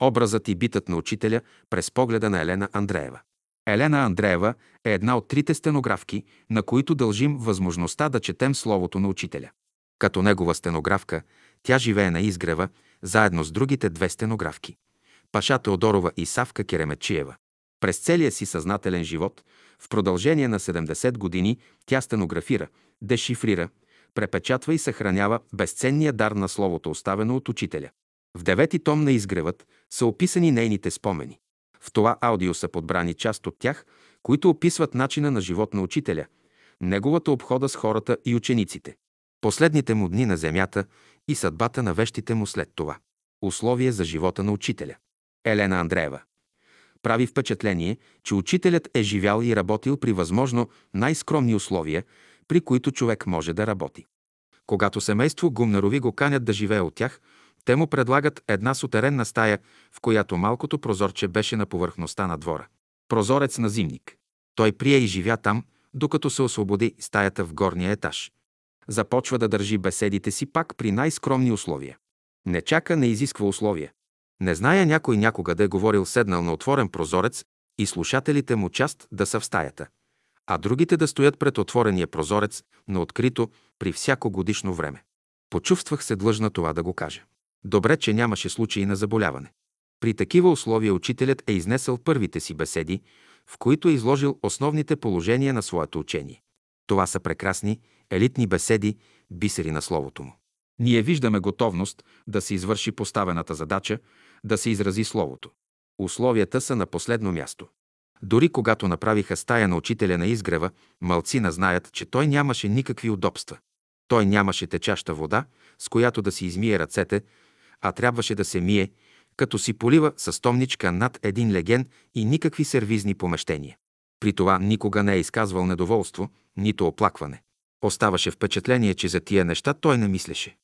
Образът и битът на учителя през погледа на Елена Андреева. Елена Андреева е една от трите стенографки, на които дължим възможността да четем Словото на учителя. Като негова стенографка, тя живее на изгрева, заедно с другите две стенографки – Паша Теодорова и Савка Керемечиева. През целия си съзнателен живот, в продължение на 70 години, тя стенографира, дешифрира, препечатва и съхранява безценния дар на Словото, оставено от учителя. В девети том на изгревът са описани нейните спомени. В това аудио са подбрани част от тях, които описват начина на живот на учителя, неговата обхода с хората и учениците, последните му дни на земята и съдбата на вещите му след това. Условие за живота на учителя. Елена Андреева. Прави впечатление, че учителят е живял и работил при възможно най-скромни условия, при които човек може да работи. Когато семейство Гумнарови го канят да живее от тях, те му предлагат една сутеренна стая, в която малкото прозорче беше на повърхността на двора. Прозорец на зимник. Той прие и живя там, докато се освободи стаята в горния етаж. Започва да държи беседите си пак при най-скромни условия. Не чака, не изисква условия. Не зная някой някога да е говорил седнал на отворен прозорец и слушателите му част да са в стаята, а другите да стоят пред отворения прозорец на открито при всяко годишно време. Почувствах се длъжна това да го кажа. Добре, че нямаше случаи на заболяване. При такива условия учителят е изнесъл първите си беседи, в които е изложил основните положения на своето учение. Това са прекрасни, елитни беседи, бисери на словото му. Ние виждаме готовност да се извърши поставената задача, да се изрази словото. Условията са на последно място. Дори когато направиха стая на учителя на изгрева, малцина знаят, че той нямаше никакви удобства. Той нямаше течаща вода, с която да си измие ръцете, а трябваше да се мие, като си полива с томничка над един леген и никакви сервизни помещения. При това никога не е изказвал недоволство, нито оплакване. Оставаше впечатление, че за тия неща той не мислеше.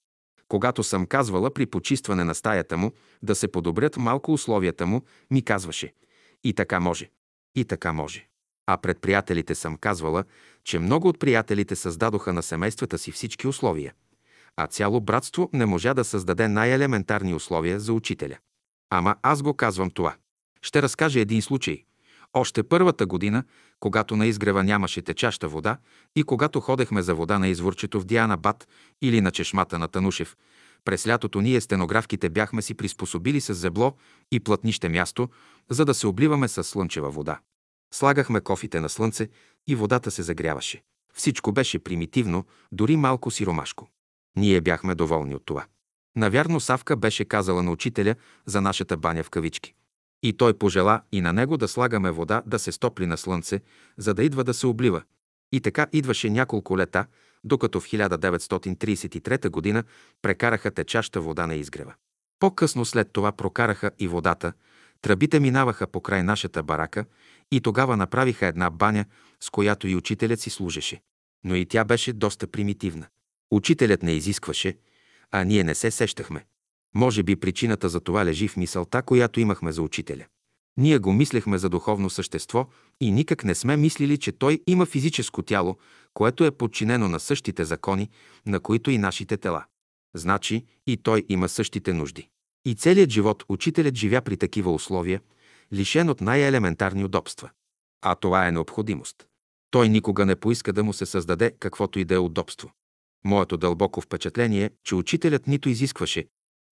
Когато съм казвала при почистване на стаята му да се подобрят малко условията му, ми казваше «И така може, и така може». А пред приятелите съм казвала, че много от приятелите създадоха на семействата си всички условия – а цяло братство не можа да създаде най-елементарни условия за учителя. Ама аз го казвам това. Ще разкажа един случай. Още първата година, когато на изгрева нямаше течаща вода и когато ходехме за вода на изворчето в Диана Бат или на чешмата на Танушев, през лятото ние стенографките бяхме си приспособили с зебло и плътнище място, за да се обливаме с слънчева вода. Слагахме кофите на слънце и водата се загряваше. Всичко беше примитивно, дори малко сиромашко. Ние бяхме доволни от това. Навярно Савка беше казала на учителя за нашата баня в кавички. И той пожела и на него да слагаме вода да се стопли на слънце, за да идва да се облива. И така идваше няколко лета, докато в 1933 г. прекараха течаща вода на изгрева. По-късно след това прокараха и водата, тръбите минаваха покрай нашата барака и тогава направиха една баня, с която и учителят си служеше. Но и тя беше доста примитивна. Учителят не изискваше, а ние не се сещахме. Може би причината за това лежи в мисълта, която имахме за учителя. Ние го мислехме за духовно същество и никак не сме мислили, че той има физическо тяло, което е подчинено на същите закони, на които и нашите тела. Значи и той има същите нужди. И целият живот учителят живя при такива условия, лишен от най-елементарни удобства. А това е необходимост. Той никога не поиска да му се създаде каквото и да е удобство. Моето дълбоко впечатление е, че учителят нито изискваше,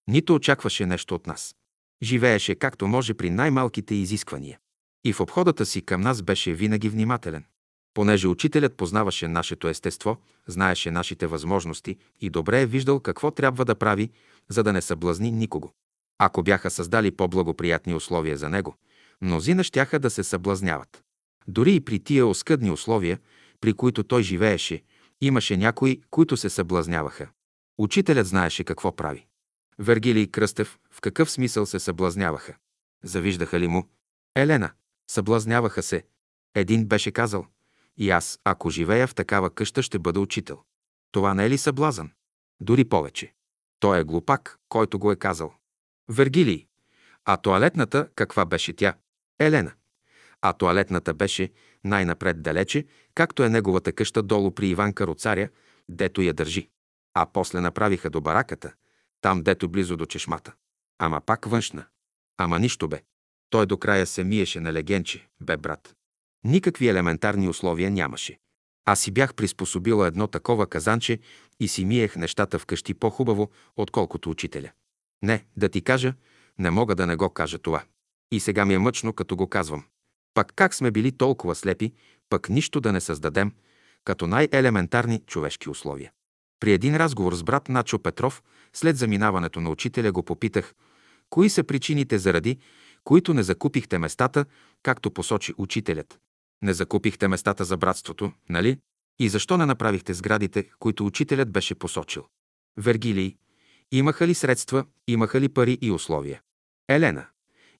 нито очакваше нещо от нас. Живееше както може при най-малките изисквания. И в обходата си към нас беше винаги внимателен. Понеже учителят познаваше нашето естество, знаеше нашите възможности и добре е виждал какво трябва да прави, за да не съблазни никого. Ако бяха създали по-благоприятни условия за него, мнозина щяха да се съблазняват. Дори и при тия оскъдни условия, при които той живееше, Имаше някои, които се съблазняваха. Учителят знаеше какво прави. Вергилий Кръстев в какъв смисъл се съблазняваха? Завиждаха ли му? Елена. Съблазняваха се. Един беше казал. И аз, ако живея в такава къща, ще бъда учител. Това не е ли съблазън? Дори повече. Той е глупак, който го е казал. Вергилий. А туалетната каква беше тя? Елена. А туалетната беше най-напред далече, както е неговата къща долу при Иван Кароцаря, дето я държи. А после направиха до бараката, там дето близо до чешмата. Ама пак външна. Ама нищо бе. Той до края се миеше на легенче, бе брат. Никакви елементарни условия нямаше. Аз си бях приспособила едно такова казанче и си миех нещата вкъщи по-хубаво, отколкото учителя. Не, да ти кажа, не мога да не го кажа това. И сега ми е мъчно, като го казвам. Пак как сме били толкова слепи, пък нищо да не създадем, като най-елементарни човешки условия. При един разговор с брат Начо Петров, след заминаването на учителя, го попитах, кои са причините заради, които не закупихте местата, както посочи учителят. Не закупихте местата за братството, нали? И защо не направихте сградите, които учителят беше посочил? Вергилий. Имаха ли средства, имаха ли пари и условия? Елена.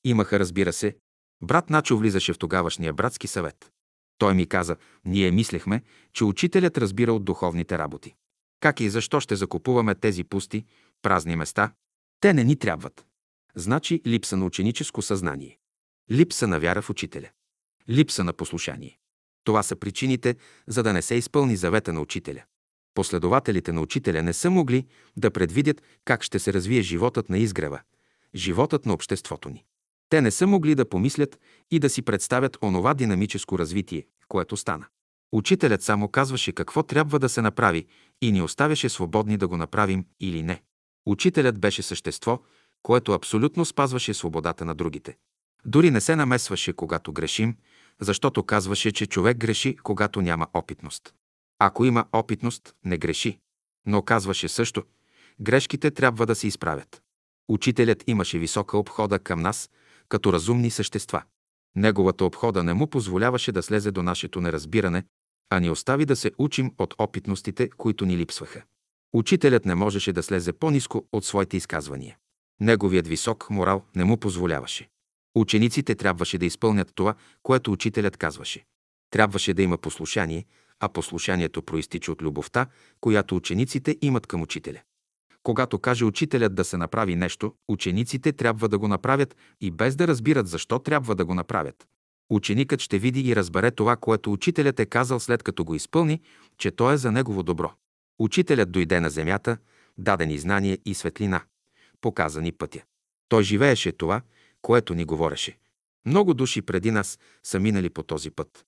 Имаха, разбира се. Брат Начо влизаше в тогавашния братски съвет. Той ми каза, ние мислехме, че учителят разбира от духовните работи. Как и защо ще закупуваме тези пусти, празни места? Те не ни трябват. Значи липса на ученическо съзнание. Липса на вяра в учителя. Липса на послушание. Това са причините, за да не се изпълни завета на учителя. Последователите на учителя не са могли да предвидят как ще се развие животът на изгрева, животът на обществото ни. Те не са могли да помислят и да си представят онова динамическо развитие, което стана. Учителят само казваше какво трябва да се направи и ни оставяше свободни да го направим или не. Учителят беше същество, което абсолютно спазваше свободата на другите. Дори не се намесваше, когато грешим, защото казваше, че човек греши, когато няма опитност. Ако има опитност, не греши. Но казваше също, грешките трябва да се изправят. Учителят имаше висока обхода към нас, като разумни същества. Неговата обхода не му позволяваше да слезе до нашето неразбиране, а ни остави да се учим от опитностите, които ни липсваха. Учителят не можеше да слезе по-низко от своите изказвания. Неговият висок морал не му позволяваше. Учениците трябваше да изпълнят това, което учителят казваше. Трябваше да има послушание, а послушанието проистича от любовта, която учениците имат към учителя. Когато каже учителят да се направи нещо, учениците трябва да го направят и без да разбират защо трябва да го направят. Ученикът ще види и разбере това, което учителят е казал след като го изпълни, че то е за негово добро. Учителят дойде на земята, дадени знания и светлина, показани пътя. Той живееше това, което ни говореше. Много души преди нас са минали по този път.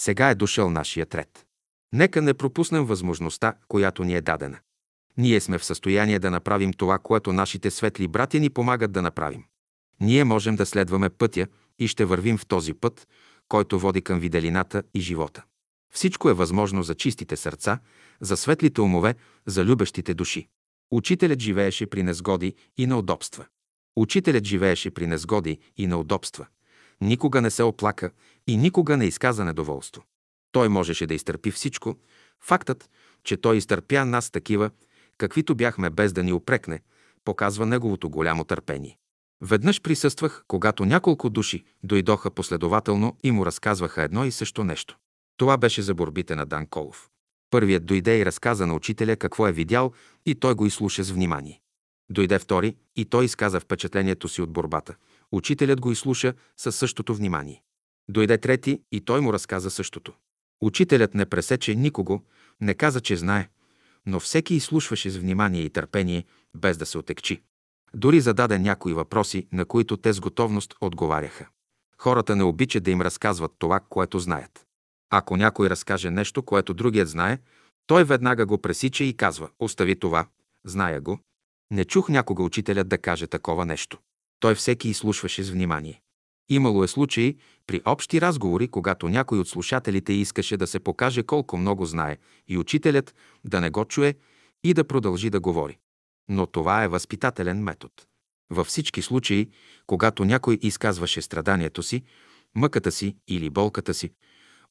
Сега е дошъл нашия ред. Нека не пропуснем възможността, която ни е дадена. Ние сме в състояние да направим това, което нашите светли братя ни помагат да направим. Ние можем да следваме пътя и ще вървим в този път, който води към виделината и живота. Всичко е възможно за чистите сърца, за светлите умове, за любещите души. Учителят живееше при незгоди и неудобства. Учителят живееше при незгоди и неудобства. Никога не се оплака и никога не изказа недоволство. Той можеше да изтърпи всичко. Фактът, че той изтърпя нас такива, каквито бяхме без да ни опрекне, показва неговото голямо търпение. Веднъж присъствах, когато няколко души дойдоха последователно и му разказваха едно и също нещо. Това беше за борбите на Дан Колов. Първият дойде и разказа на учителя какво е видял и той го изслуша с внимание. Дойде втори и той изказа впечатлението си от борбата. Учителят го изслуша със същото внимание. Дойде трети и той му разказа същото. Учителят не пресече никого, не каза, че знае, но всеки изслушваше с внимание и търпение, без да се отекчи. Дори зададе някои въпроси, на които те с готовност отговаряха. Хората не обичат да им разказват това, което знаят. Ако някой разкаже нещо, което другият знае, той веднага го пресича и казва «Остави това, зная го». Не чух някога учителят да каже такова нещо. Той всеки изслушваше с внимание. Имало е случаи при общи разговори, когато някой от слушателите искаше да се покаже колко много знае и учителят да не го чуе и да продължи да говори. Но това е възпитателен метод. Във всички случаи, когато някой изказваше страданието си, мъката си или болката си,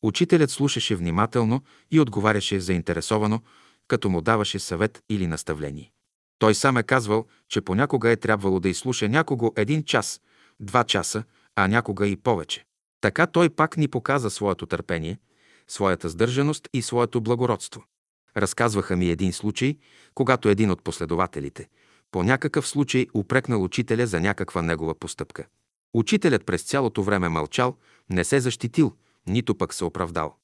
учителят слушаше внимателно и отговаряше заинтересовано, като му даваше съвет или наставление. Той сам е казвал, че понякога е трябвало да изслуша някого един час, два часа, а някога и повече. Така той пак ни показа своето търпение, своята сдържаност и своето благородство. Разказваха ми един случай, когато един от последователите по някакъв случай упрекнал учителя за някаква негова постъпка. Учителят през цялото време мълчал, не се защитил, нито пък се оправдал.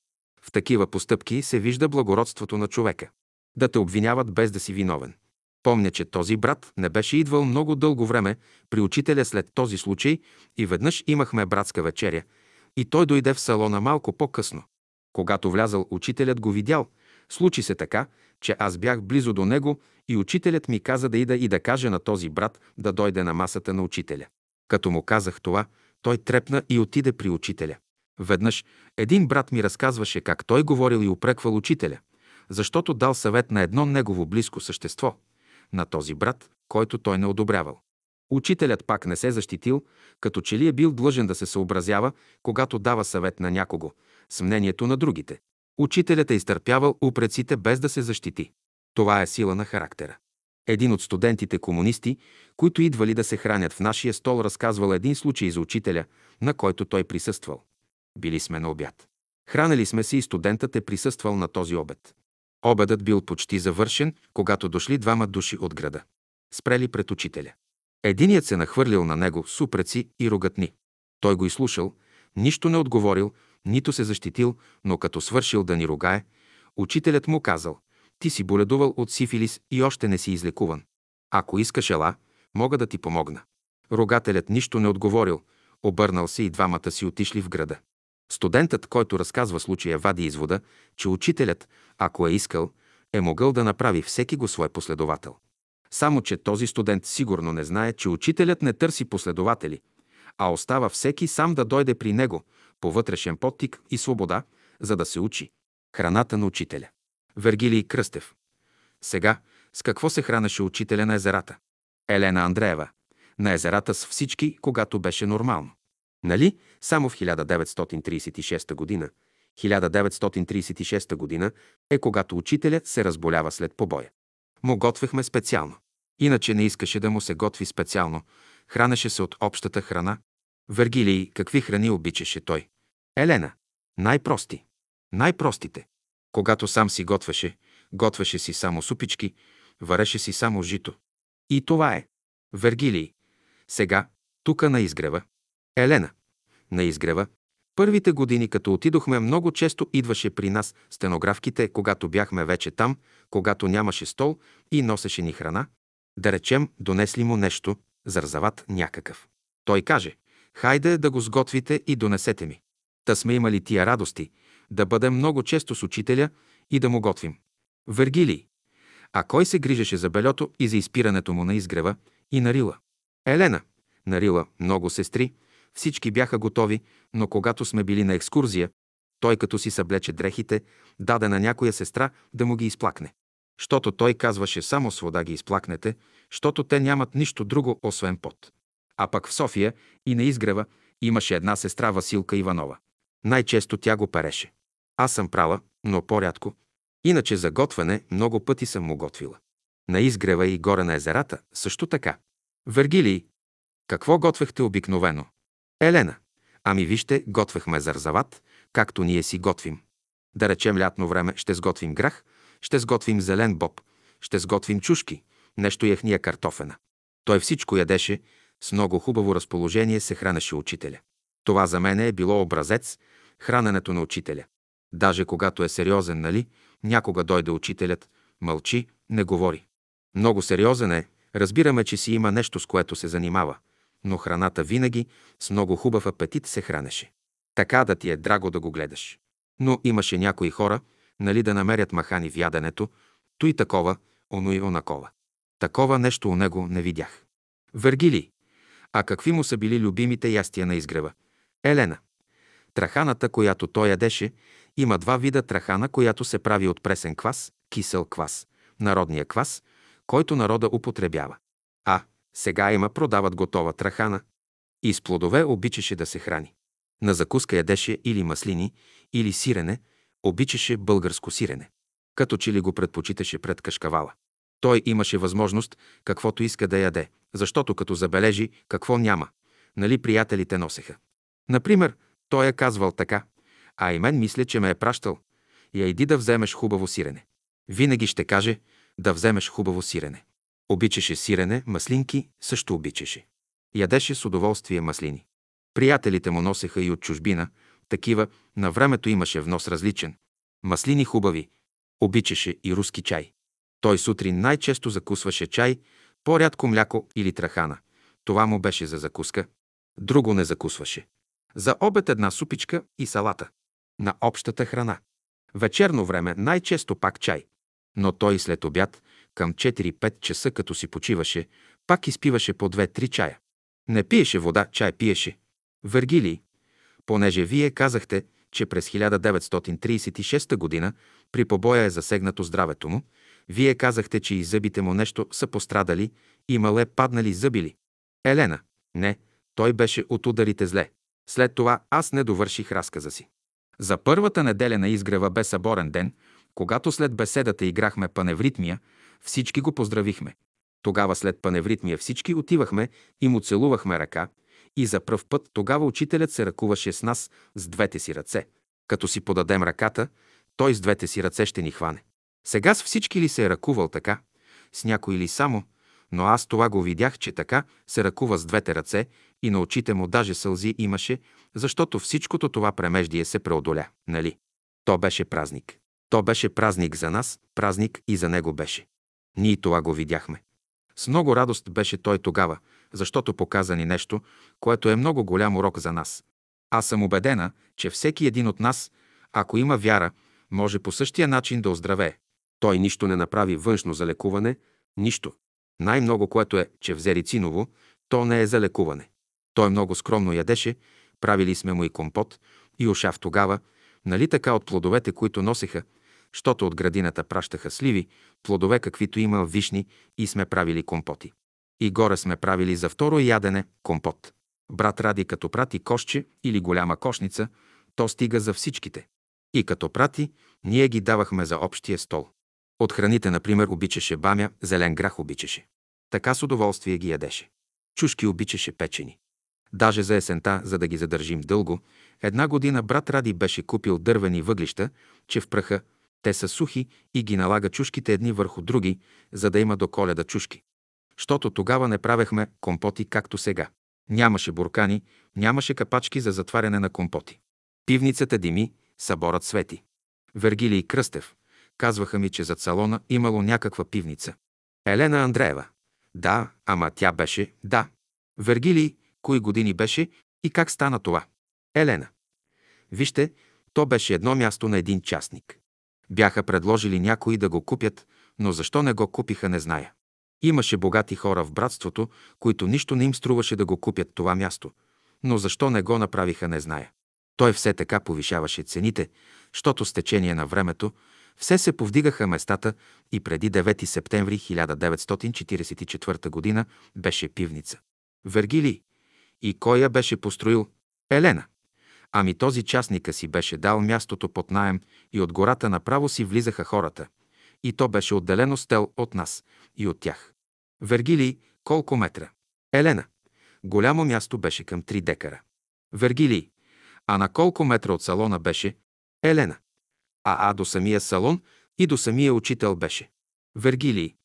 В такива постъпки се вижда благородството на човека. Да те обвиняват без да си виновен. Помня, че този брат не беше идвал много дълго време при учителя след този случай и веднъж имахме братска вечеря и той дойде в салона малко по-късно. Когато влязал, учителят го видял. Случи се така, че аз бях близо до него и учителят ми каза да ида и да каже на този брат да дойде на масата на учителя. Като му казах това, той трепна и отиде при учителя. Веднъж един брат ми разказваше как той говорил и упреквал учителя, защото дал съвет на едно негово близко същество, на този брат, който той не одобрявал. Учителят пак не се защитил, като че ли е бил длъжен да се съобразява, когато дава съвет на някого, с мнението на другите. Учителят е изтърпявал упреците без да се защити. Това е сила на характера. Един от студентите комунисти, които идвали да се хранят в нашия стол, разказвал един случай за учителя, на който той присъствал. Били сме на обяд. Хранали сме се и студентът е присъствал на този обед. Обедът бил почти завършен, когато дошли двама души от града. Спрели пред учителя. Единият се нахвърлил на него с упреци и рогатни. Той го изслушал, нищо не отговорил, нито се защитил, но като свършил да ни ругае, учителят му казал, ти си боледувал от сифилис и още не си излекуван. Ако искаш ела, мога да ти помогна. Рогателят нищо не отговорил, обърнал се и двамата си отишли в града. Студентът, който разказва случая, вади извода, че учителят, ако е искал, е могъл да направи всеки го свой последовател. Само, че този студент сигурно не знае, че учителят не търси последователи, а остава всеки сам да дойде при него по вътрешен подтик и свобода, за да се учи. Храната на учителя. Вергилий Кръстев. Сега, с какво се хранеше учителя на езерата? Елена Андреева. На езерата с всички, когато беше нормално. Нали? Само в 1936 година. 1936 година е когато учителят се разболява след побоя. Му готвехме специално. Иначе не искаше да му се готви специално. Хранеше се от общата храна. Вергилий, какви храни обичаше той? Елена. Най-прости. Най-простите. Когато сам си готвеше, готвеше си само супички, вареше си само жито. И това е. Вергилий. Сега, тука на изгрева. Елена. На изгрева. Първите години, като отидохме, много често идваше при нас стенографките, когато бяхме вече там, когато нямаше стол и носеше ни храна. Да речем, донесли му нещо, зарзават някакъв. Той каже, хайде да го сготвите и донесете ми. Та сме имали тия радости, да бъдем много често с учителя и да му готвим. Вергилий. А кой се грижеше за белето и за изпирането му на изгрева и на Рила? Елена. На Рила много сестри, всички бяха готови, но когато сме били на екскурзия, той като си съблече дрехите, даде на някоя сестра да му ги изплакне. Щото той казваше само с вода ги изплакнете, щото те нямат нищо друго, освен пот. А пък в София и на изгрева имаше една сестра Василка Иванова. Най-често тя го переше. Аз съм прала, но по-рядко. Иначе за готвене много пъти съм му готвила. На изгрева и горе на езерата също така. Вергилий, какво готвехте обикновено? Елена, ами вижте, готвехме зарзават, както ние си готвим. Да речем лятно време ще сготвим грах, ще сготвим зелен боб, ще сготвим чушки, нещо яхния картофена. Той всичко ядеше, с много хубаво разположение се хранеше учителя. Това за мен е било образец, храненето на учителя. Даже когато е сериозен, нали, някога дойде учителят, мълчи, не говори. Много сериозен е, разбираме, че си има нещо, с което се занимава, но храната винаги с много хубав апетит се хранеше. Така да ти е драго да го гледаш. Но имаше някои хора, нали да намерят махани в яденето, то и такова, оно и онакова. Такова нещо у него не видях. Вергили. А какви му са били любимите ястия на изгрева? Елена. Траханата, която той ядеше, има два вида трахана, която се прави от пресен квас, кисел квас, народния квас, който народа употребява. Сега има продават готова трахана. И с плодове обичаше да се храни. На закуска ядеше или маслини, или сирене, обичаше българско сирене. Като че ли го предпочиташе пред кашкавала. Той имаше възможност каквото иска да яде, защото като забележи какво няма, нали приятелите носеха. Например, той е казвал така, а и мен мисля, че ме е пращал. Я иди да вземеш хубаво сирене. Винаги ще каже да вземеш хубаво сирене. Обичаше сирене, маслинки също обичаше. Ядеше с удоволствие маслини. Приятелите му носеха и от чужбина, такива на времето имаше внос различен. Маслини хубави. Обичаше и руски чай. Той сутрин най-често закусваше чай, по-рядко мляко или трахана. Това му беше за закуска. Друго не закусваше. За обед една супичка и салата. На общата храна. Вечерно време най-често пак чай. Но той след обяд, към 4-5 часа, като си почиваше, пак изпиваше по 2-3 чая. Не пиеше вода, чай пиеше. Вергилий, понеже вие казахте, че през 1936 година при побоя е засегнато здравето му, вие казахте, че и зъбите му нещо са пострадали, имале паднали зъби ли? Елена. Не, той беше от ударите зле. След това аз не довърших разказа си. За първата неделя на изгрева бе съборен ден, когато след беседата играхме паневритмия, всички го поздравихме. Тогава след паневритмия всички отивахме и му целувахме ръка, и за пръв път тогава учителят се ръкуваше с нас с двете си ръце. Като си подадем ръката, той с двете си ръце ще ни хване. Сега с всички ли се е ръкувал така? С някой ли само? Но аз това го видях, че така се ръкува с двете ръце и на очите му даже сълзи имаше, защото всичкото това премеждие се преодоля, нали? То беше празник. То беше празник за нас, празник и за него беше. Ние това го видяхме. С много радост беше той тогава, защото показа ни нещо, което е много голям урок за нас. Аз съм убедена, че всеки един от нас, ако има вяра, може по същия начин да оздравее. Той нищо не направи външно за лекуване, нищо. Най-много, което е, че взе рициново, то не е за лекуване. Той много скромно ядеше, правили сме му и компот, и ушав тогава, нали така от плодовете, които носеха, щото от градината пращаха сливи, плодове каквито има вишни и сме правили компоти. И горе сме правили за второ ядене компот. Брат Ради като прати кошче или голяма кошница, то стига за всичките. И като прати, ние ги давахме за общия стол. От храните, например, обичаше бамя, зелен грах обичаше. Така с удоволствие ги ядеше. Чушки обичаше печени. Даже за есента, за да ги задържим дълго, една година брат Ради беше купил дървени въглища, че в праха те са сухи и ги налага чушките едни върху други, за да има до коледа чушки. Щото тогава не правехме компоти както сега. Нямаше буркани, нямаше капачки за затваряне на компоти. Пивницата дими, съборът свети. Вергилий Кръстев. Казваха ми, че зад салона имало някаква пивница. Елена Андреева. Да, ама тя беше, да. Вергилий, кои години беше и как стана това? Елена. Вижте, то беше едно място на един частник. Бяха предложили някои да го купят, но защо не го купиха, не зная. Имаше богати хора в братството, които нищо не им струваше да го купят това място, но защо не го направиха, не зная. Той все така повишаваше цените, щото с течение на времето все се повдигаха местата и преди 9 септември 1944 г. беше пивница. Вергилий. И кой я беше построил? Елена. Ами този частника си беше дал мястото под наем и от гората направо си влизаха хората. И то беше отделено стел от нас и от тях. Вергилий, колко метра? Елена. Голямо място беше към 3 декара. Вергилий. А на колко метра от салона беше? Елена. А а до самия салон и до самия учител беше. Вергилий.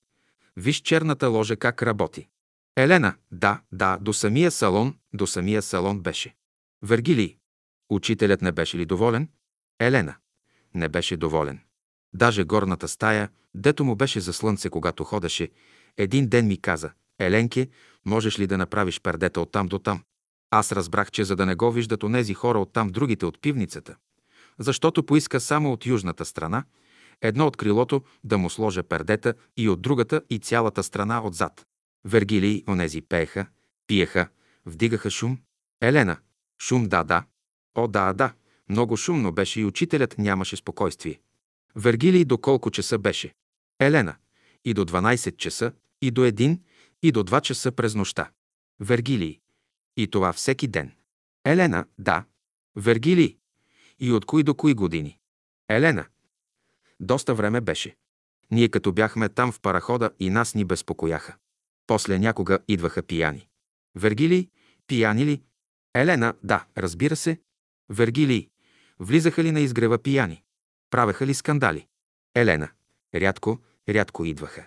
Виж черната ложа как работи. Елена. Да, да, до самия салон, до самия салон беше. Вергилий. Учителят не беше ли доволен? Елена. Не беше доволен. Даже горната стая, дето му беше за слънце, когато ходеше, един ден ми каза, Еленке, можеш ли да направиш пердета оттам до там? Аз разбрах, че за да не го виждат онези хора оттам другите от пивницата, защото поиска само от южната страна, едно от крилото да му сложа пердета и от другата и цялата страна отзад. Вергилии онези пееха, пиеха, вдигаха шум. Елена. Шум, да, да. О, да, да. Много шумно беше и учителят нямаше спокойствие. Вергилий до колко часа беше? Елена. И до 12 часа, и до 1, и до 2 часа през нощта. Вергилий. И това всеки ден. Елена. Да. Вергилий. И от кои до кои години? Елена. Доста време беше. Ние като бяхме там в парахода и нас ни безпокояха. После някога идваха пияни. Вергилий, пияни ли? Елена, да, разбира се. Вергилий, влизаха ли на изгрева пияни? Правеха ли скандали? Елена, рядко, рядко идваха.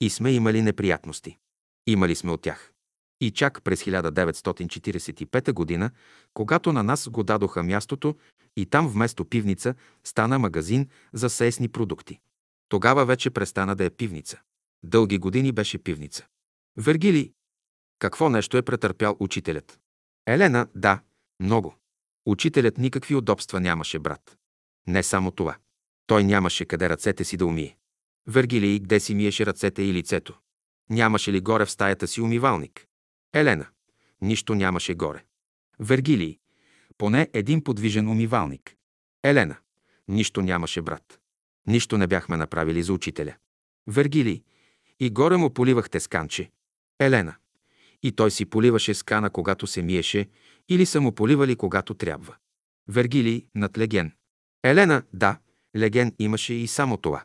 И сме имали неприятности. Имали сме от тях. И чак през 1945 година, когато на нас го дадоха мястото и там вместо пивница стана магазин за сесни продукти. Тогава вече престана да е пивница. Дълги години беше пивница. Вергили, какво нещо е претърпял учителят? Елена, да, много. Учителят никакви удобства нямаше, брат. Не само това. Той нямаше къде ръцете си да умие. Вергилий, къде си миеше ръцете и лицето? Нямаше ли горе в стаята си умивалник? Елена. Нищо нямаше горе. Вергилий. Поне един подвижен умивалник. Елена. Нищо нямаше, брат. Нищо не бяхме направили за учителя. Вергилий. И горе му поливахте сканче. Елена. И той си поливаше скана, когато се миеше, или са му поливали, когато трябва. Вергилий над Леген. Елена, да, Леген имаше и само това.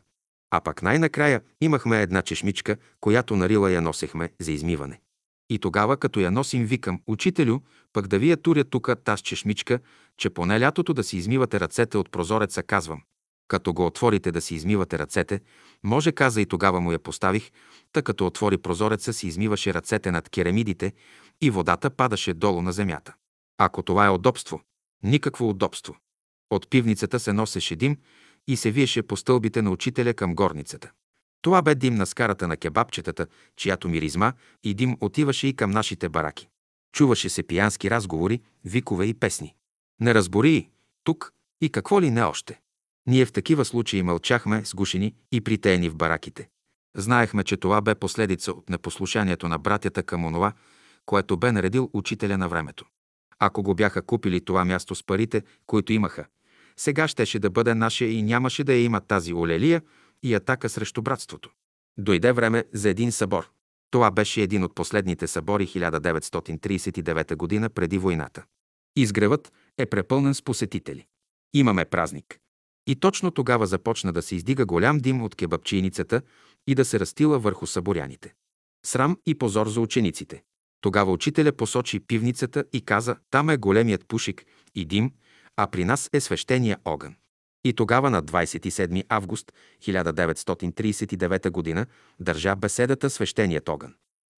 А пък най-накрая имахме една чешмичка, която на рила я носехме за измиване. И тогава, като я носим, викам, учителю, пък да ви я туря тука таз чешмичка, че поне лятото да си измивате ръцете от прозореца, казвам. Като го отворите да си измивате ръцете, може, каза и тогава му я поставих, та като отвори прозореца си измиваше ръцете над керамидите и водата падаше долу на земята. Ако това е удобство, никакво удобство. От пивницата се носеше дим и се виеше по стълбите на учителя към горницата. Това бе дим на скарата на кебабчетата, чиято миризма и дим отиваше и към нашите бараки. Чуваше се пиянски разговори, викове и песни. Не разбори тук и какво ли не още. Ние в такива случаи мълчахме, сгушени и притеени в бараките. Знаехме, че това бе последица от непослушанието на братята към онова, което бе наредил учителя на времето. Ако го бяха купили това място с парите, които имаха, сега щеше да бъде наше и нямаше да я има тази олелия и атака срещу братството. Дойде време за един събор. Това беше един от последните събори 1939 година преди войната. Изгревът е препълнен с посетители. Имаме празник. И точно тогава започна да се издига голям дим от кебапчийницата и да се растила върху съборяните. Срам и позор за учениците. Тогава учителя посочи пивницата и каза, там е големият пушик и дим, а при нас е свещения огън. И тогава на 27 август 1939 г. държа беседата Свещеният огън.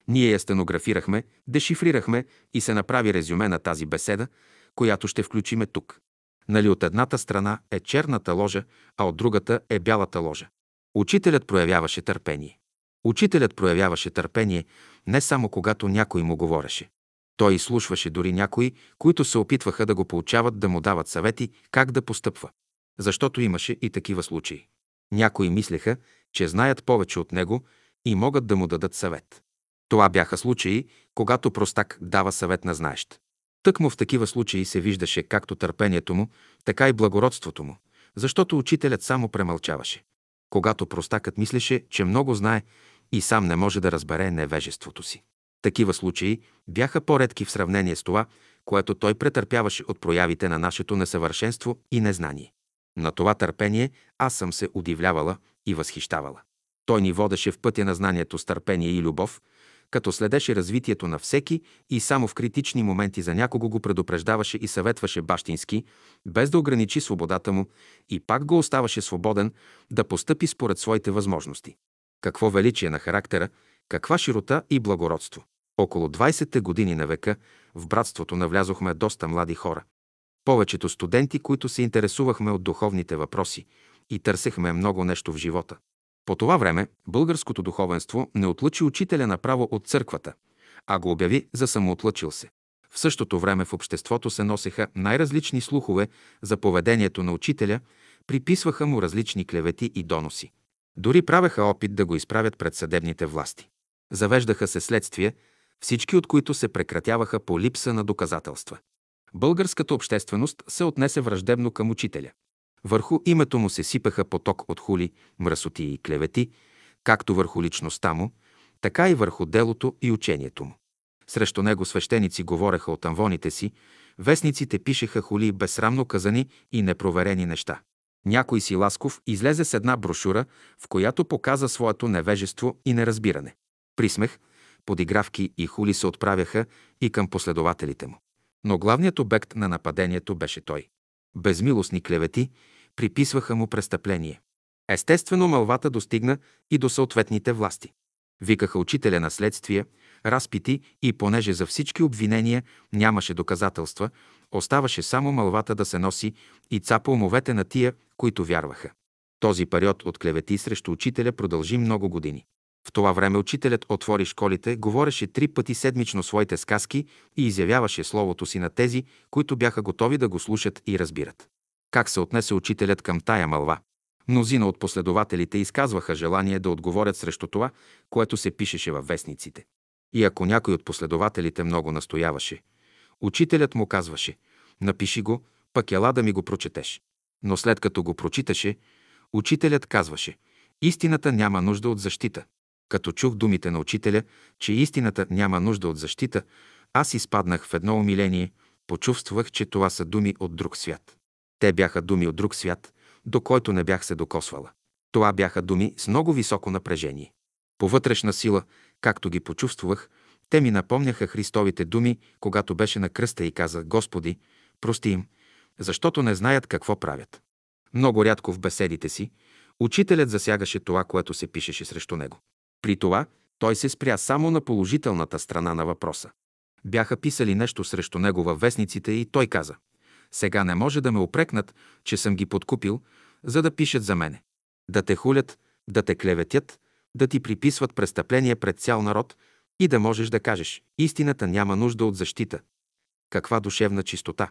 Ние я стенографирахме, дешифрирахме и се направи резюме на тази беседа, която ще включиме тук. Нали от едната страна е черната ложа, а от другата е бялата ложа. Учителят проявяваше търпение. Учителят проявяваше търпение не само когато някой му говореше. Той изслушваше дори някои, които се опитваха да го получават да му дават съвети как да постъпва. Защото имаше и такива случаи. Някои мислеха, че знаят повече от него и могат да му дадат съвет. Това бяха случаи, когато простак дава съвет на знаещ. Тъкмо в такива случаи се виждаше както търпението му, така и благородството му, защото учителят само премълчаваше. Когато простакът мислеше, че много знае и сам не може да разбере невежеството си. Такива случаи бяха по-редки в сравнение с това, което той претърпяваше от проявите на нашето несъвършенство и незнание. На това търпение аз съм се удивлявала и възхищавала. Той ни водеше в пътя на знанието с търпение и любов, като следеше развитието на всеки и само в критични моменти за някого го предупреждаваше и съветваше бащински, без да ограничи свободата му и пак го оставаше свободен да постъпи според своите възможности. Какво величие на характера, каква широта и благородство. Около 20-те години на века в братството навлязохме доста млади хора. Повечето студенти, които се интересувахме от духовните въпроси и търсехме много нещо в живота. По това време българското духовенство не отлъчи учителя направо от църквата, а го обяви за самоотлъчил се. В същото време в обществото се носеха най-различни слухове за поведението на учителя, приписваха му различни клевети и доноси. Дори правеха опит да го изправят пред съдебните власти. Завеждаха се следствия, всички от които се прекратяваха по липса на доказателства. Българската общественост се отнесе враждебно към учителя. Върху името му се сипаха поток от хули, мръсоти и клевети, както върху личността му, така и върху делото и учението му. Срещу него свещеници говореха от амвоните си, вестниците пишеха хули безсрамно казани и непроверени неща. Някой си Ласков излезе с една брошура, в която показа своето невежество и неразбиране. Присмех, подигравки и хули се отправяха и към последователите му. Но главният обект на нападението беше той. Безмилостни клевети приписваха му престъпление. Естествено, мълвата достигна и до съответните власти. Викаха учителя на следствия, разпити и понеже за всички обвинения нямаше доказателства, оставаше само мълвата да се носи и цапа умовете на тия, които вярваха. Този период от клевети срещу учителя продължи много години. В това време учителят отвори школите, говореше три пъти седмично своите сказки и изявяваше словото си на тези, които бяха готови да го слушат и разбират. Как се отнесе учителят към тая мълва? Мнозина от последователите изказваха желание да отговорят срещу това, което се пишеше във вестниците. И ако някой от последователите много настояваше, учителят му казваше «Напиши го, пък ела да ми го прочетеш». Но след като го прочиташе, учителят казваше «Истината няма нужда от защита». Като чух думите на учителя, че истината няма нужда от защита, аз изпаднах в едно умиление, почувствах, че това са думи от друг свят. Те бяха думи от друг свят, до който не бях се докосвала. Това бяха думи с много високо напрежение. По вътрешна сила, както ги почувствах, те ми напомняха Христовите думи, когато беше на кръста и каза «Господи, прости им, защото не знаят какво правят». Много рядко в беседите си учителят засягаше това, което се пишеше срещу него. При това той се спря само на положителната страна на въпроса. Бяха писали нещо срещу него във вестниците и той каза сега не може да ме опрекнат, че съм ги подкупил, за да пишат за мене. Да те хулят, да те клеветят, да ти приписват престъпления пред цял народ и да можеш да кажеш истината няма нужда от защита. Каква душевна чистота,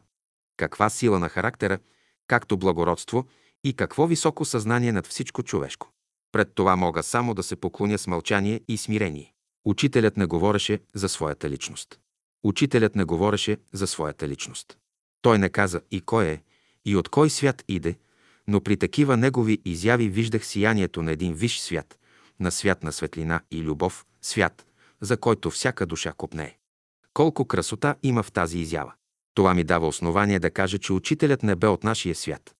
каква сила на характера, както благородство и какво високо съзнание над всичко човешко. Пред това мога само да се поклоня с мълчание и смирение. Учителят не говореше за своята личност. Учителят не говореше за своята личност. Той не каза и кой е, и от кой свят иде, но при такива негови изяви виждах сиянието на един виш свят, на свят на светлина и любов, свят, за който всяка душа копнее. Колко красота има в тази изява! Това ми дава основание да кажа, че учителят не бе от нашия свят.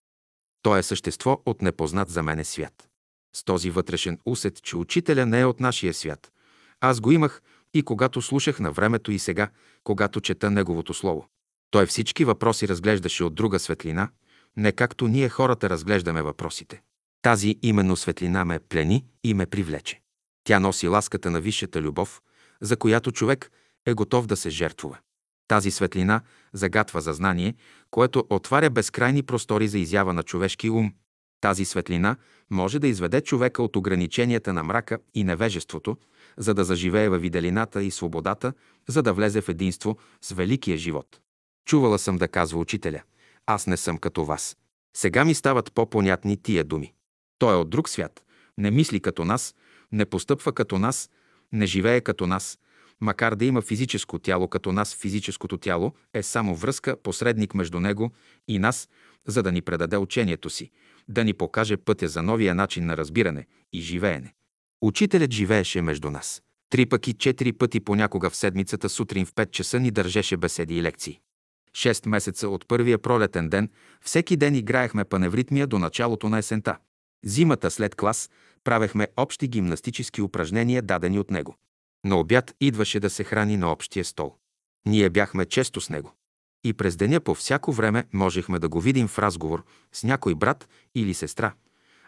Той е същество от непознат за мене свят. С този вътрешен усет, че учителя не е от нашия свят. Аз го имах и когато слушах на времето и сега, когато чета Неговото Слово. Той всички въпроси разглеждаше от друга светлина, не както ние хората разглеждаме въпросите. Тази именно светлина ме плени и ме привлече. Тя носи ласката на висшата любов, за която човек е готов да се жертвува. Тази светлина загатва за знание, което отваря безкрайни простори за изява на човешки ум. Тази светлина може да изведе човека от ограниченията на мрака и невежеството, за да заживее във виделината и свободата, за да влезе в единство с великия живот. Чувала съм да казва учителя. Аз не съм като вас. Сега ми стават по-понятни тия думи. Той е от друг свят. Не мисли като нас, не постъпва като нас, не живее като нас. Макар да има физическо тяло като нас, физическото тяло е само връзка, посредник между него и нас, за да ни предаде учението си, да ни покаже пътя за новия начин на разбиране и живеене. Учителят живееше между нас. Три пъки, четири пъти понякога в седмицата сутрин в 5 часа ни държеше беседи и лекции. Шест месеца от първия пролетен ден всеки ден играехме паневритмия до началото на есента. Зимата след клас правехме общи гимнастически упражнения, дадени от него. На обяд идваше да се храни на общия стол. Ние бяхме често с него. И през деня по всяко време можехме да го видим в разговор с някой брат или сестра,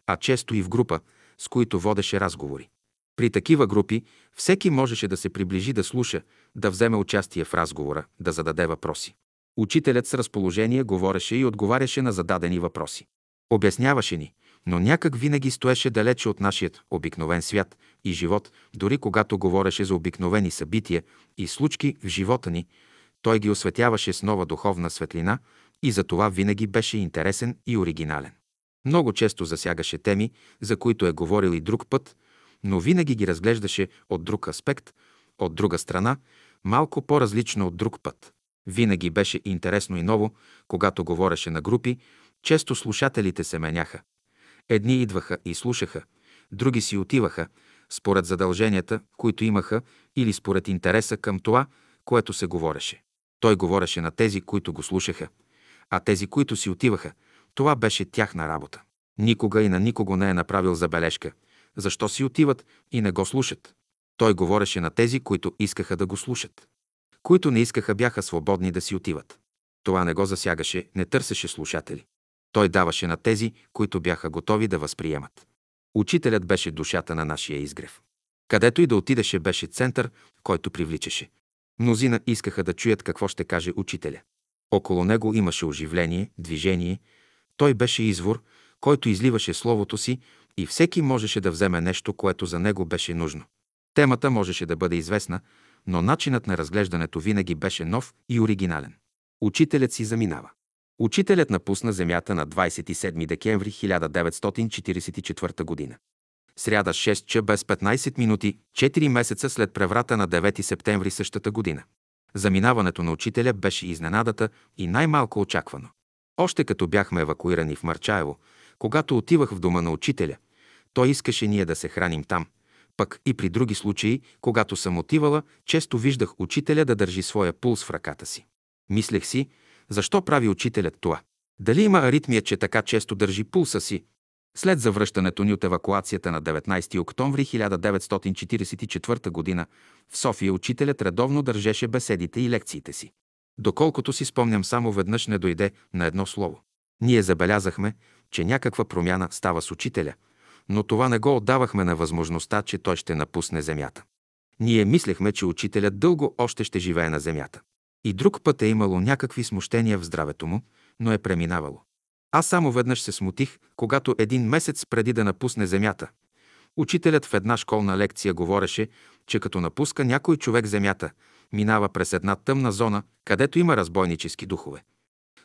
а често и в група, с които водеше разговори. При такива групи всеки можеше да се приближи да слуша, да вземе участие в разговора, да зададе въпроси. Учителят с разположение говореше и отговаряше на зададени въпроси. Обясняваше ни, но някак винаги стоеше далече от нашият обикновен свят и живот, дори когато говореше за обикновени събития и случки в живота ни, той ги осветяваше с нова духовна светлина и за това винаги беше интересен и оригинален. Много често засягаше теми, за които е говорил и друг път, но винаги ги разглеждаше от друг аспект, от друга страна, малко по-различно от друг път. Винаги беше интересно и ново, когато говореше на групи, често слушателите се меняха. Едни идваха и слушаха, други си отиваха, според задълженията, които имаха или според интереса към това, което се говореше. Той говореше на тези, които го слушаха, а тези, които си отиваха, това беше тяхна работа. Никога и на никого не е направил забележка. Защо си отиват и не го слушат? Той говореше на тези, които искаха да го слушат които не искаха, бяха свободни да си отиват. Това не го засягаше, не търсеше слушатели. Той даваше на тези, които бяха готови да възприемат. Учителят беше душата на нашия изгрев. Където и да отидеше, беше център, който привличаше. Мнозина искаха да чуят какво ще каже учителя. Около него имаше оживление, движение. Той беше извор, който изливаше словото си и всеки можеше да вземе нещо, което за него беше нужно. Темата можеше да бъде известна, но начинът на разглеждането винаги беше нов и оригинален. Учителят си заминава. Учителят напусна земята на 27 декември 1944 г. Сряда 6 ча без 15 минути, 4 месеца след преврата на 9 септември същата година. Заминаването на учителя беше изненадата и най-малко очаквано. Още като бяхме евакуирани в Марчаево, когато отивах в дома на учителя, той искаше ние да се храним там. Пък и при други случаи, когато съм отивала, често виждах учителя да държи своя пулс в ръката си. Мислех си, защо прави учителят това? Дали има аритмия, че така често държи пулса си? След завръщането ни от евакуацията на 19 октомври 1944 г. в София учителят редовно държеше беседите и лекциите си. Доколкото си спомням, само веднъж не дойде на едно слово. Ние забелязахме, че някаква промяна става с учителя, но това не го отдавахме на възможността, че той ще напусне земята. Ние мислехме, че учителят дълго още ще живее на земята. И друг път е имало някакви смущения в здравето му, но е преминавало. Аз само веднъж се смутих, когато един месец преди да напусне земята. Учителят в една школна лекция говореше, че като напуска някой човек земята, минава през една тъмна зона, където има разбойнически духове,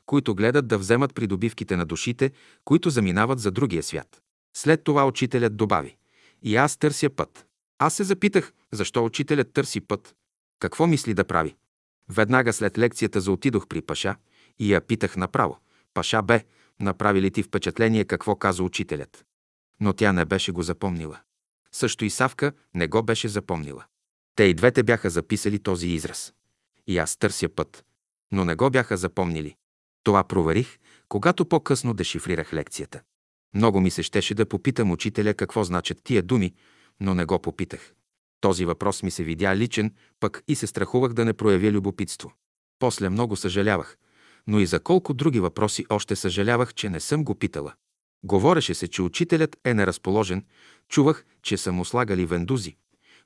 които гледат да вземат придобивките на душите, които заминават за другия свят. След това учителят добави. И аз търся път. Аз се запитах, защо учителят търси път. Какво мисли да прави? Веднага след лекцията заотидох при Паша и я питах направо. Паша бе, направи ли ти впечатление какво каза учителят? Но тя не беше го запомнила. Също и Савка не го беше запомнила. Те и двете бяха записали този израз. И аз търся път. Но не го бяха запомнили. Това проверих, когато по-късно дешифрирах лекцията. Много ми се щеше да попитам учителя какво значат тия думи, но не го попитах. Този въпрос ми се видя личен, пък и се страхувах да не проявя любопитство. После много съжалявах, но и за колко други въпроси още съжалявах, че не съм го питала. Говореше се, че учителят е неразположен, чувах, че са му слагали вендузи.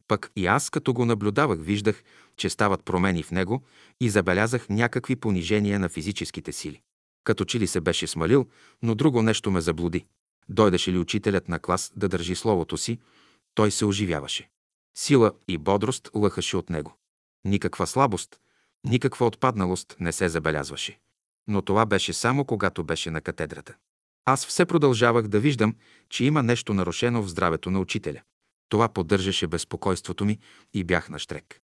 Пък и аз, като го наблюдавах, виждах, че стават промени в него и забелязах някакви понижения на физическите сили. Като че ли се беше смалил, но друго нещо ме заблуди. Дойдеше ли учителят на клас да държи словото си, той се оживяваше. Сила и бодрост лъхаше от него. Никаква слабост, никаква отпадналост не се забелязваше. Но това беше само когато беше на катедрата. Аз все продължавах да виждам, че има нещо нарушено в здравето на учителя. Това поддържаше безпокойството ми и бях на штрек.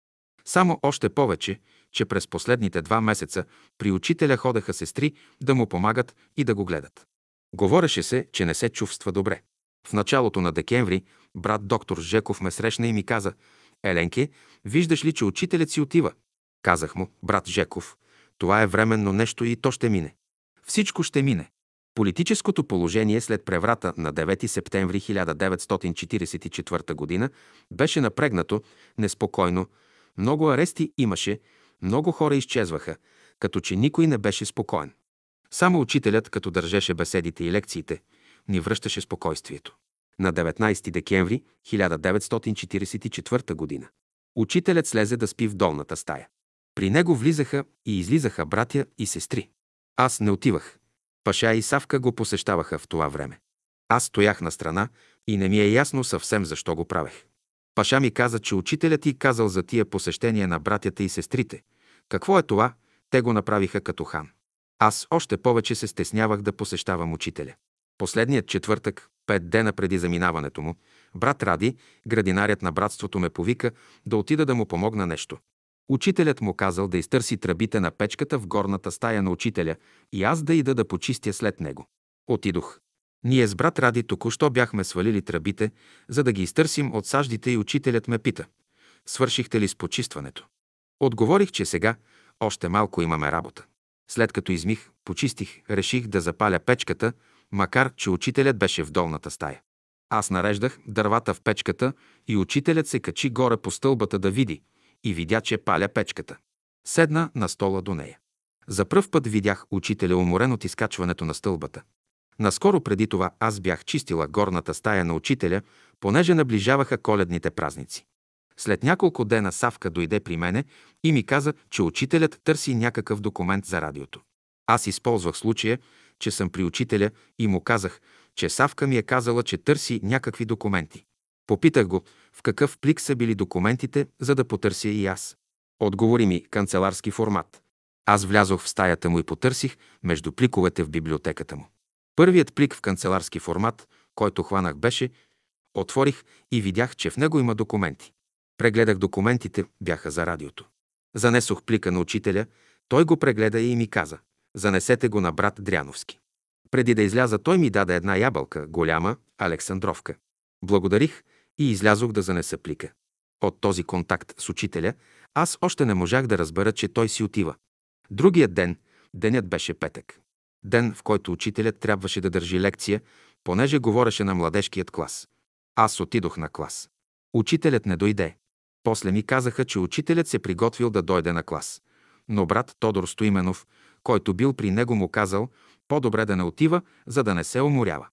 Само още повече, че през последните два месеца при учителя ходеха сестри да му помагат и да го гледат. Говореше се, че не се чувства добре. В началото на декември брат доктор Жеков ме срещна и ми каза «Еленке, виждаш ли, че учителят си отива?» Казах му «Брат Жеков, това е временно нещо и то ще мине. Всичко ще мине. Политическото положение след преврата на 9 септември 1944 г. беше напрегнато, неспокойно, много арести имаше, много хора изчезваха, като че никой не беше спокоен. Само учителят, като държеше беседите и лекциите, ни връщаше спокойствието. На 19 декември 1944 г. учителят слезе да спи в долната стая. При него влизаха и излизаха братя и сестри. Аз не отивах. Паша и Савка го посещаваха в това време. Аз стоях на страна и не ми е ясно съвсем защо го правех. Паша ми каза, че учителят ти казал за тия посещения на братята и сестрите. Какво е това? Те го направиха като хан. Аз още повече се стеснявах да посещавам учителя. Последният четвъртък, пет дена преди заминаването му, брат Ради, градинарят на братството ме повика да отида да му помогна нещо. Учителят му казал да изтърси тръбите на печката в горната стая на учителя и аз да ида да почистя след него. Отидох. Ние с брат Ради току-що бяхме свалили тръбите, за да ги изтърсим от саждите и учителят ме пита. Свършихте ли с почистването? Отговорих, че сега още малко имаме работа. След като измих, почистих, реших да запаля печката, макар че учителят беше в долната стая. Аз нареждах дървата в печката и учителят се качи горе по стълбата да види и видя, че паля печката. Седна на стола до нея. За пръв път видях учителя уморен от изкачването на стълбата. Наскоро преди това аз бях чистила горната стая на учителя, понеже наближаваха коледните празници. След няколко дена Савка дойде при мене и ми каза, че учителят търси някакъв документ за радиото. Аз използвах случая, че съм при учителя и му казах, че Савка ми е казала, че търси някакви документи. Попитах го в какъв плик са били документите, за да потърся и аз. Отговори ми канцеларски формат. Аз влязох в стаята му и потърсих между пликовете в библиотеката му. Първият плик в канцеларски формат, който хванах беше, отворих и видях, че в него има документи. Прегледах документите, бяха за радиото. Занесох плика на учителя, той го прегледа и ми каза «Занесете го на брат Дряновски». Преди да изляза, той ми даде една ябълка, голяма, Александровка. Благодарих и излязох да занеса плика. От този контакт с учителя аз още не можах да разбера, че той си отива. Другият ден, денят беше петък. Ден, в който учителят трябваше да държи лекция, понеже говореше на младежкият клас. Аз отидох на клас. Учителят не дойде. После ми казаха, че учителят се приготвил да дойде на клас. Но брат Тодор Стоименов, който бил при него, му казал, по-добре да не отива, за да не се уморява.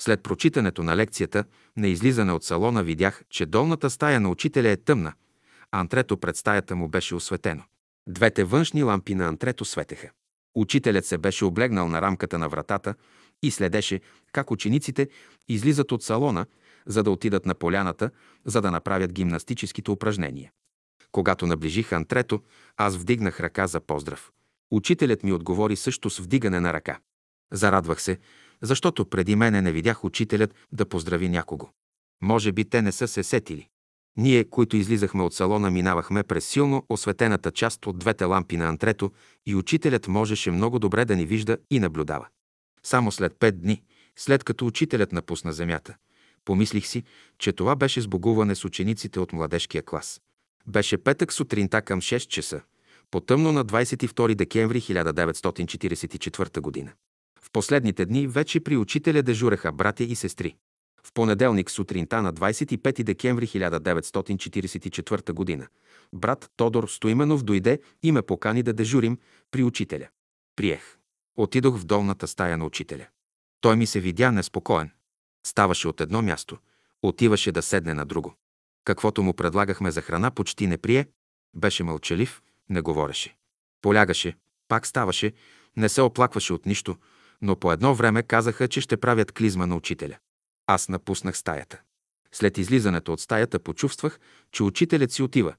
След прочитането на лекцията, на излизане от салона видях, че долната стая на учителя е тъмна, а антрето пред стаята му беше осветено. Двете външни лампи на антрето светеха. Учителят се беше облегнал на рамката на вратата и следеше как учениците излизат от салона, за да отидат на поляната, за да направят гимнастическите упражнения. Когато наближих антрето, аз вдигнах ръка за поздрав. Учителят ми отговори също с вдигане на ръка. Зарадвах се, защото преди мене не видях учителят да поздрави някого. Може би те не са се сетили. Ние, които излизахме от салона, минавахме през силно осветената част от двете лампи на антрето и учителят можеше много добре да ни вижда и наблюдава. Само след пет дни, след като учителят напусна земята, помислих си, че това беше сбогуване с учениците от младежкия клас. Беше петък сутринта към 6 часа, потъмно на 22 декември 1944 година. В последните дни вече при учителя дежуреха братя и сестри. В понеделник сутринта на 25 декември 1944 г. брат Тодор Стоименов дойде и ме покани да дежурим при учителя. Приех. Отидох в долната стая на учителя. Той ми се видя неспокоен. Ставаше от едно място, отиваше да седне на друго. Каквото му предлагахме за храна, почти не прие, беше мълчалив, не говореше. Полягаше, пак ставаше, не се оплакваше от нищо, но по едно време казаха, че ще правят клизма на учителя. Аз напуснах стаята. След излизането от стаята почувствах, че учителят си отива.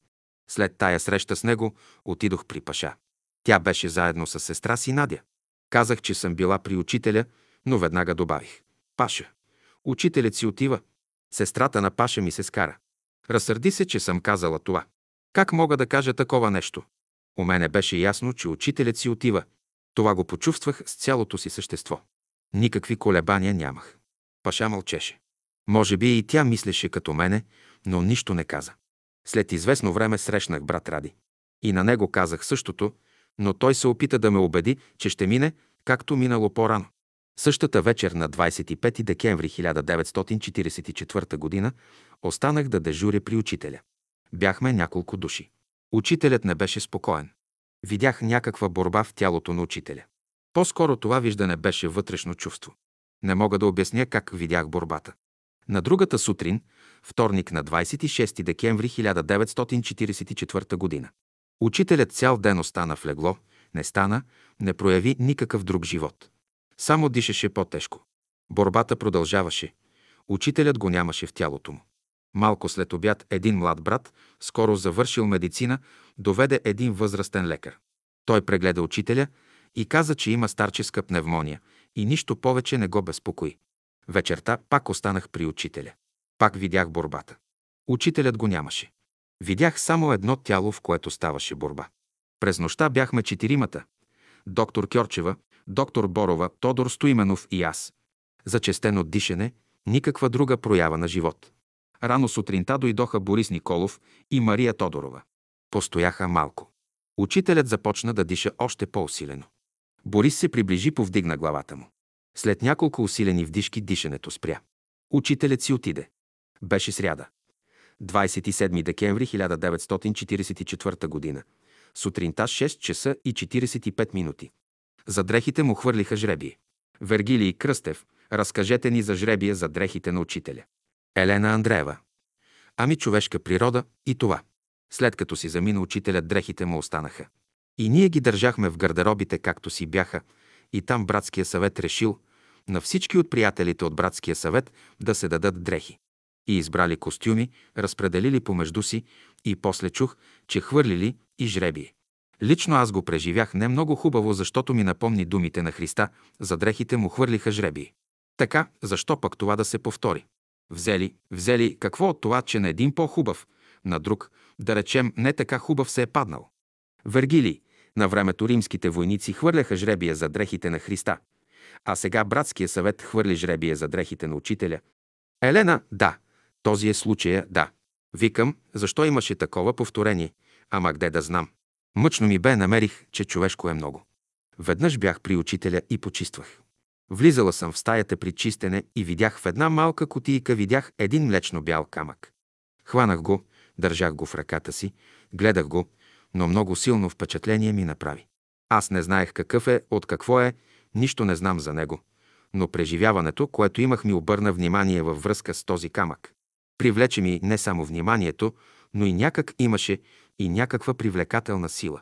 След тая среща с него отидох при Паша. Тя беше заедно с сестра си Надя. Казах, че съм била при учителя, но веднага добавих. Паша, учителят си отива. Сестрата на Паша ми се скара. Разсърди се, че съм казала това. Как мога да кажа такова нещо? У мене беше ясно, че учителят си отива. Това го почувствах с цялото си същество. Никакви колебания нямах. Паша мълчеше. Може би и тя мислеше като мене, но нищо не каза. След известно време срещнах брат Ради. И на него казах същото, но той се опита да ме убеди, че ще мине, както минало по-рано. Същата вечер на 25 декември 1944 г. останах да дежуря при учителя. Бяхме няколко души. Учителят не беше спокоен. Видях някаква борба в тялото на учителя. По-скоро това виждане беше вътрешно чувство. Не мога да обясня как видях борбата. На другата сутрин, вторник на 26 декември 1944 г. Учителят цял ден остана в легло, не стана, не прояви никакъв друг живот. Само дишаше по-тежко. Борбата продължаваше. Учителят го нямаше в тялото му. Малко след обяд един млад брат, скоро завършил медицина, доведе един възрастен лекар. Той прегледа учителя и каза, че има старческа пневмония и нищо повече не го безпокои. Вечерта пак останах при учителя. Пак видях борбата. Учителят го нямаше. Видях само едно тяло, в което ставаше борба. През нощта бяхме четиримата. Доктор Кьорчева, доктор Борова, Тодор Стоименов и аз. Зачестено дишане, никаква друга проява на живот. Рано сутринта дойдоха Борис Николов и Мария Тодорова. Постояха малко. Учителят започна да диша още по-усилено. Борис се приближи, повдигна главата му. След няколко усилени вдишки дишането спря. Учителят си отиде. Беше сряда. 27 декември 1944 г. Сутринта 6 часа и 45 минути. За дрехите му хвърлиха жребие. Вергилий Кръстев, разкажете ни за жребия за дрехите на учителя. Елена Андреева. Ами човешка природа и това. След като си замина учителя, дрехите му останаха. И ние ги държахме в гардеробите, както си бяха, и там братския съвет решил на всички от приятелите от братския съвет да се дадат дрехи. И избрали костюми, разпределили помежду си и после чух, че хвърлили и жребие. Лично аз го преживях не много хубаво, защото ми напомни думите на Христа, за дрехите му хвърлиха жребие. Така, защо пък това да се повтори? Взели, взели, какво от това, че на един по-хубав, на друг, да речем, не така хубав се е паднал? Вергили, на времето римските войници хвърляха жребия за дрехите на Христа, а сега братския съвет хвърли жребия за дрехите на учителя. Елена, да, този е случая, да. Викам, защо имаше такова повторение, ама къде да знам. Мъчно ми бе, намерих, че човешко е много. Веднъж бях при учителя и почиствах. Влизала съм в стаята при чистене и видях в една малка котийка видях един млечно бял камък. Хванах го, държах го в ръката си, гледах го, но много силно впечатление ми направи. Аз не знаех какъв е, от какво е, нищо не знам за него, но преживяването, което имах ми обърна внимание във връзка с този камък. Привлече ми не само вниманието, но и някак имаше и някаква привлекателна сила.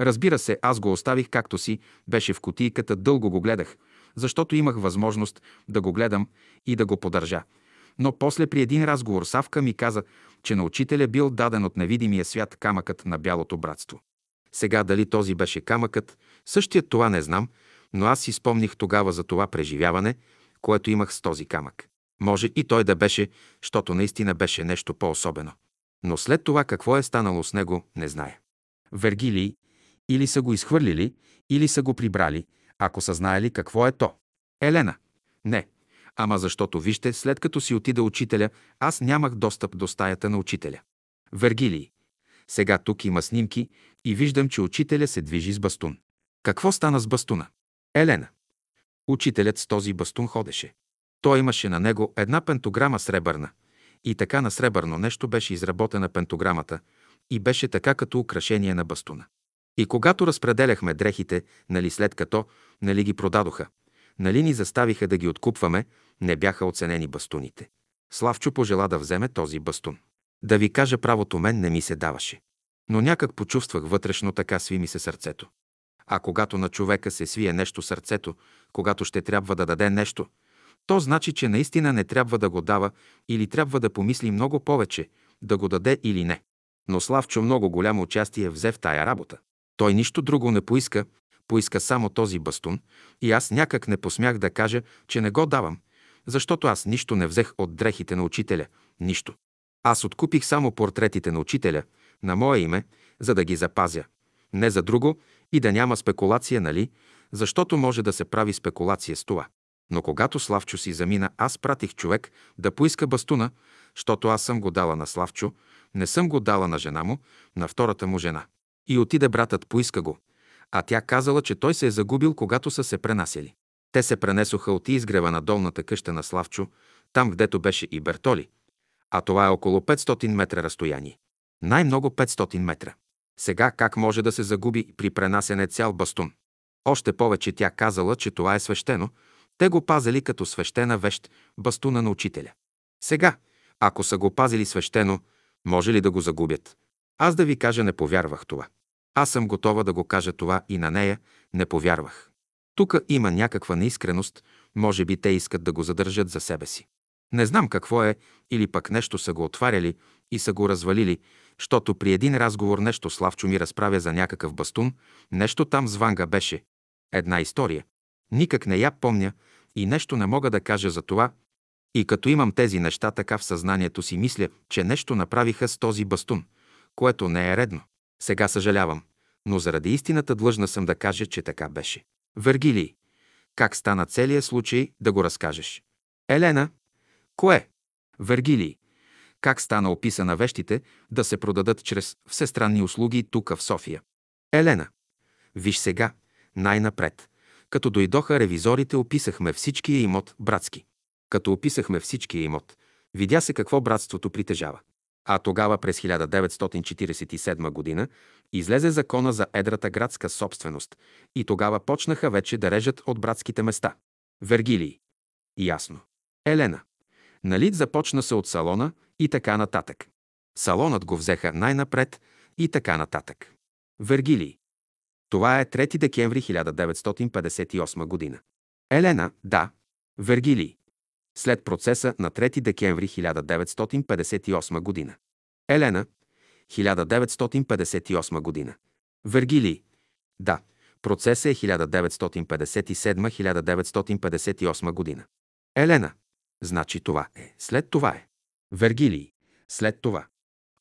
Разбира се, аз го оставих както си, беше в котийката, дълго го гледах, защото имах възможност да го гледам и да го подържа. Но после при един разговор Савка ми каза, че на учителя бил даден от невидимия свят камъкът на бялото братство. Сега дали този беше камъкът, същия това не знам, но аз си спомних тогава за това преживяване, което имах с този камък. Може и той да беше, защото наистина беше нещо по-особено. Но след това какво е станало с него, не зная. Вергилий или са го изхвърлили, или са го прибрали, ако са знаели какво е то. Елена. Не. Ама защото, вижте, след като си отида учителя, аз нямах достъп до стаята на учителя. Вергилий. Сега тук има снимки и виждам, че учителя се движи с бастун. Какво стана с бастуна? Елена. Учителят с този бастун ходеше. Той имаше на него една пентограма сребърна. И така на сребърно нещо беше изработена пентограмата и беше така като украшение на бастуна. И когато разпределяхме дрехите, нали след като, нали ги продадоха, нали ни заставиха да ги откупваме, не бяха оценени бастуните. Славчо пожела да вземе този бастун. Да ви кажа правото, мен не ми се даваше. Но някак почувствах вътрешно така сви ми се сърцето. А когато на човека се свие нещо сърцето, когато ще трябва да даде нещо, то значи, че наистина не трябва да го дава или трябва да помисли много повече, да го даде или не. Но Славчо много голямо участие взе в тая работа. Той нищо друго не поиска, поиска само този бастун и аз някак не посмях да кажа, че не го давам, защото аз нищо не взех от дрехите на учителя, нищо. Аз откупих само портретите на учителя, на мое име, за да ги запазя. Не за друго и да няма спекулация, нали, защото може да се прави спекулация с това. Но когато Славчо си замина, аз пратих човек да поиска бастуна, защото аз съм го дала на Славчо, не съм го дала на жена му, на втората му жена. И отиде братът, поиска го. А тя казала, че той се е загубил, когато са се пренасели. Те се пренесоха от изгрева на долната къща на Славчо, там, гдето беше и Бертоли. А това е около 500 метра разстояние. Най-много 500 метра. Сега как може да се загуби при пренасене цял бастун? Още повече тя казала, че това е свещено. Те го пазили като свещена вещ, бастуна на учителя. Сега, ако са го пазили свещено, може ли да го загубят? Аз да ви кажа, не повярвах това. Аз съм готова да го кажа това и на нея, не повярвах. Тук има някаква неискреност, може би те искат да го задържат за себе си. Не знам какво е, или пък нещо са го отваряли и са го развалили, защото при един разговор нещо Славчо ми разправя за някакъв бастун, нещо там с Ванга беше. Една история. Никак не я помня и нещо не мога да кажа за това. И като имам тези неща така в съзнанието си, мисля, че нещо направиха с този бастун, което не е редно. Сега съжалявам, но заради истината длъжна съм да кажа, че така беше. Вергилий, как стана целият случай да го разкажеш? Елена, кое? Вергилий, как стана описана вещите да се продадат чрез всестранни услуги тук в София? Елена, виж сега, най-напред. Като дойдоха ревизорите, описахме всичкия имот братски. Като описахме всичкия имот, видя се какво братството притежава. А тогава през 1947 година излезе закона за едрата градска собственост и тогава почнаха вече да режат от братските места. Вергилий. Ясно. Елена. Нали започна се от салона и така нататък. Салонът го взеха най-напред и така нататък. Вергилий. Това е 3 декември 1958 година. Елена, да, Вергилий. След процеса на 3 декември 1958 година. Елена. 1958 година. Вергилий. Да, процесът е 1957-1958 година. Елена. Значи това е. След това е. Вергилий. След това.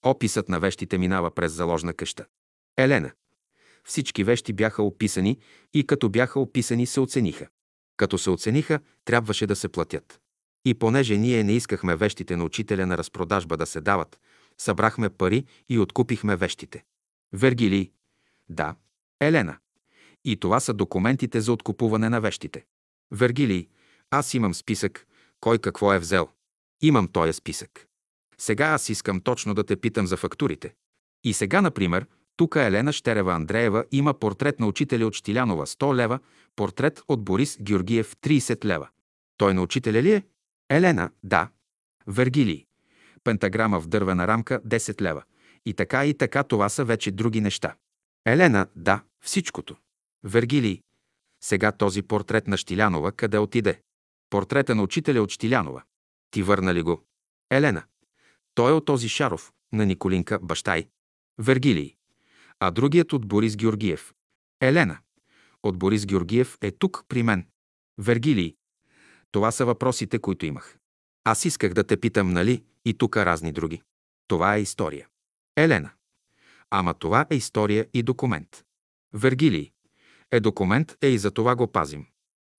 Описът на вещите минава през заложна къща. Елена. Всички вещи бяха описани и като бяха описани се оцениха. Като се оцениха, трябваше да се платят. И понеже ние не искахме вещите на учителя на разпродажба да се дават, събрахме пари и откупихме вещите. Вергилий. Да. Елена. И това са документите за откупуване на вещите. Вергилий. Аз имам списък, кой какво е взел. Имам този списък. Сега аз искам точно да те питам за фактурите. И сега, например, тук Елена Щерева Андреева има портрет на учителя от Штилянова 100 лева, портрет от Борис Георгиев 30 лева. Той на учителя ли е? Елена, да. Вергилий. Пентаграма в дървена рамка 10 лева. И така и така това са вече други неща. Елена, да, всичкото. Вергилий. Сега този портрет на Штилянова къде отиде? Портрета на учителя от Штилянова. Ти върна ли го? Елена. Той е от този Шаров, на Николинка, баща й. Вергилий. А другият от Борис Георгиев. Елена. От Борис Георгиев е тук при мен. Вергилий. Това са въпросите, които имах. Аз исках да те питам, нали, и тук разни други. Това е история. Елена. Ама това е история и документ. Вергилий. Е документ, е и за това го пазим.